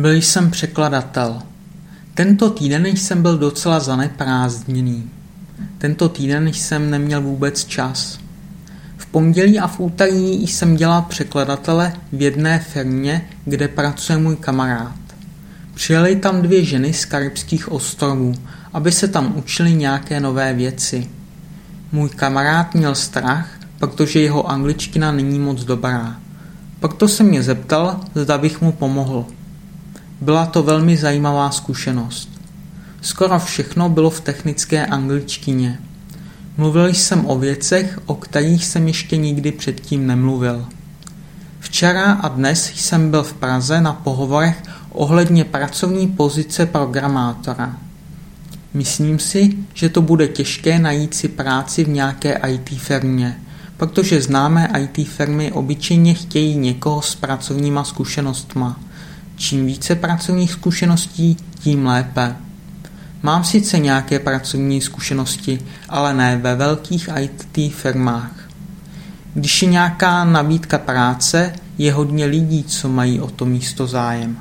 Byl jsem překladatel. Tento týden jsem byl docela zaneprázdněný. Tento týden jsem neměl vůbec čas. V pondělí a v úterý jsem dělal překladatele v jedné firmě, kde pracuje můj kamarád. Přijeli tam dvě ženy z Karibských ostrovů, aby se tam učili nějaké nové věci. Můj kamarád měl strach, protože jeho angličtina není moc dobrá. Proto se mě zeptal, zda bych mu pomohl. Byla to velmi zajímavá zkušenost. Skoro všechno bylo v technické angličtině. Mluvil jsem o věcech, o kterých jsem ještě nikdy předtím nemluvil. Včera a dnes jsem byl v Praze na pohovorech ohledně pracovní pozice programátora. Myslím si, že to bude těžké najít si práci v nějaké IT firmě, protože známé IT firmy obyčejně chtějí někoho s pracovníma zkušenostma. Čím více pracovních zkušeností, tím lépe. Mám sice nějaké pracovní zkušenosti, ale ne ve velkých IT firmách. Když je nějaká nabídka práce, je hodně lidí, co mají o to místo zájem.